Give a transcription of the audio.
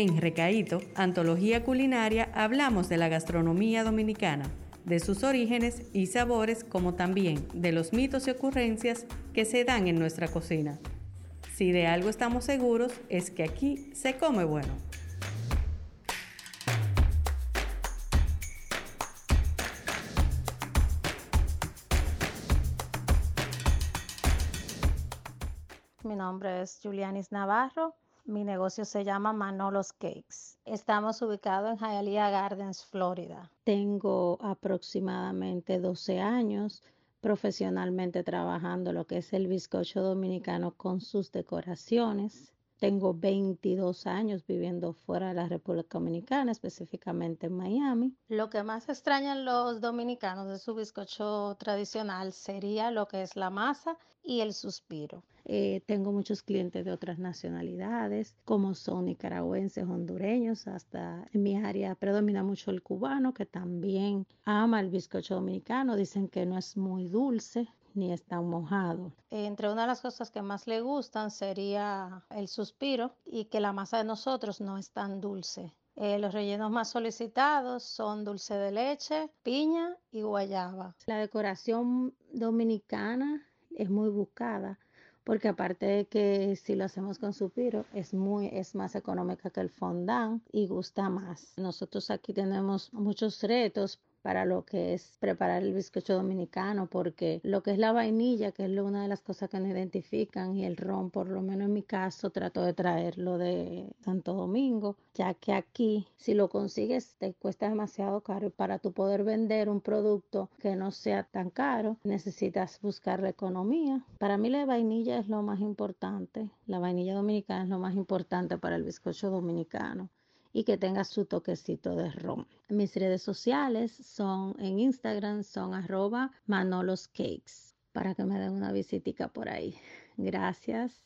En Recaíto, Antología Culinaria, hablamos de la gastronomía dominicana, de sus orígenes y sabores, como también de los mitos y ocurrencias que se dan en nuestra cocina. Si de algo estamos seguros es que aquí se come bueno. Mi nombre es Julianis Navarro. Mi negocio se llama Manolos Cakes. Estamos ubicados en Hialeah Gardens, Florida. Tengo aproximadamente 12 años profesionalmente trabajando lo que es el bizcocho dominicano con sus decoraciones. Tengo 22 años viviendo fuera de la República Dominicana, específicamente en Miami. Lo que más extrañan los dominicanos de su bizcocho tradicional sería lo que es la masa y el suspiro. Eh, tengo muchos clientes de otras nacionalidades, como son nicaragüenses, hondureños, hasta en mi área predomina mucho el cubano, que también ama el bizcocho dominicano. Dicen que no es muy dulce, ni están mojados. Entre una de las cosas que más le gustan sería el suspiro y que la masa de nosotros no es tan dulce. Eh, los rellenos más solicitados son dulce de leche, piña y guayaba. La decoración dominicana es muy buscada porque aparte de que si lo hacemos con suspiro es muy es más económica que el fondant y gusta más. Nosotros aquí tenemos muchos retos para lo que es preparar el bizcocho dominicano, porque lo que es la vainilla, que es una de las cosas que nos identifican, y el ron, por lo menos en mi caso, trato de traerlo de Santo Domingo, ya que aquí, si lo consigues, te cuesta demasiado caro. Para tu poder vender un producto que no sea tan caro, necesitas buscar la economía. Para mí la vainilla es lo más importante. La vainilla dominicana es lo más importante para el bizcocho dominicano y que tenga su toquecito de ron. Mis redes sociales son en Instagram, son arroba manoloscakes para que me den una visitica por ahí. Gracias.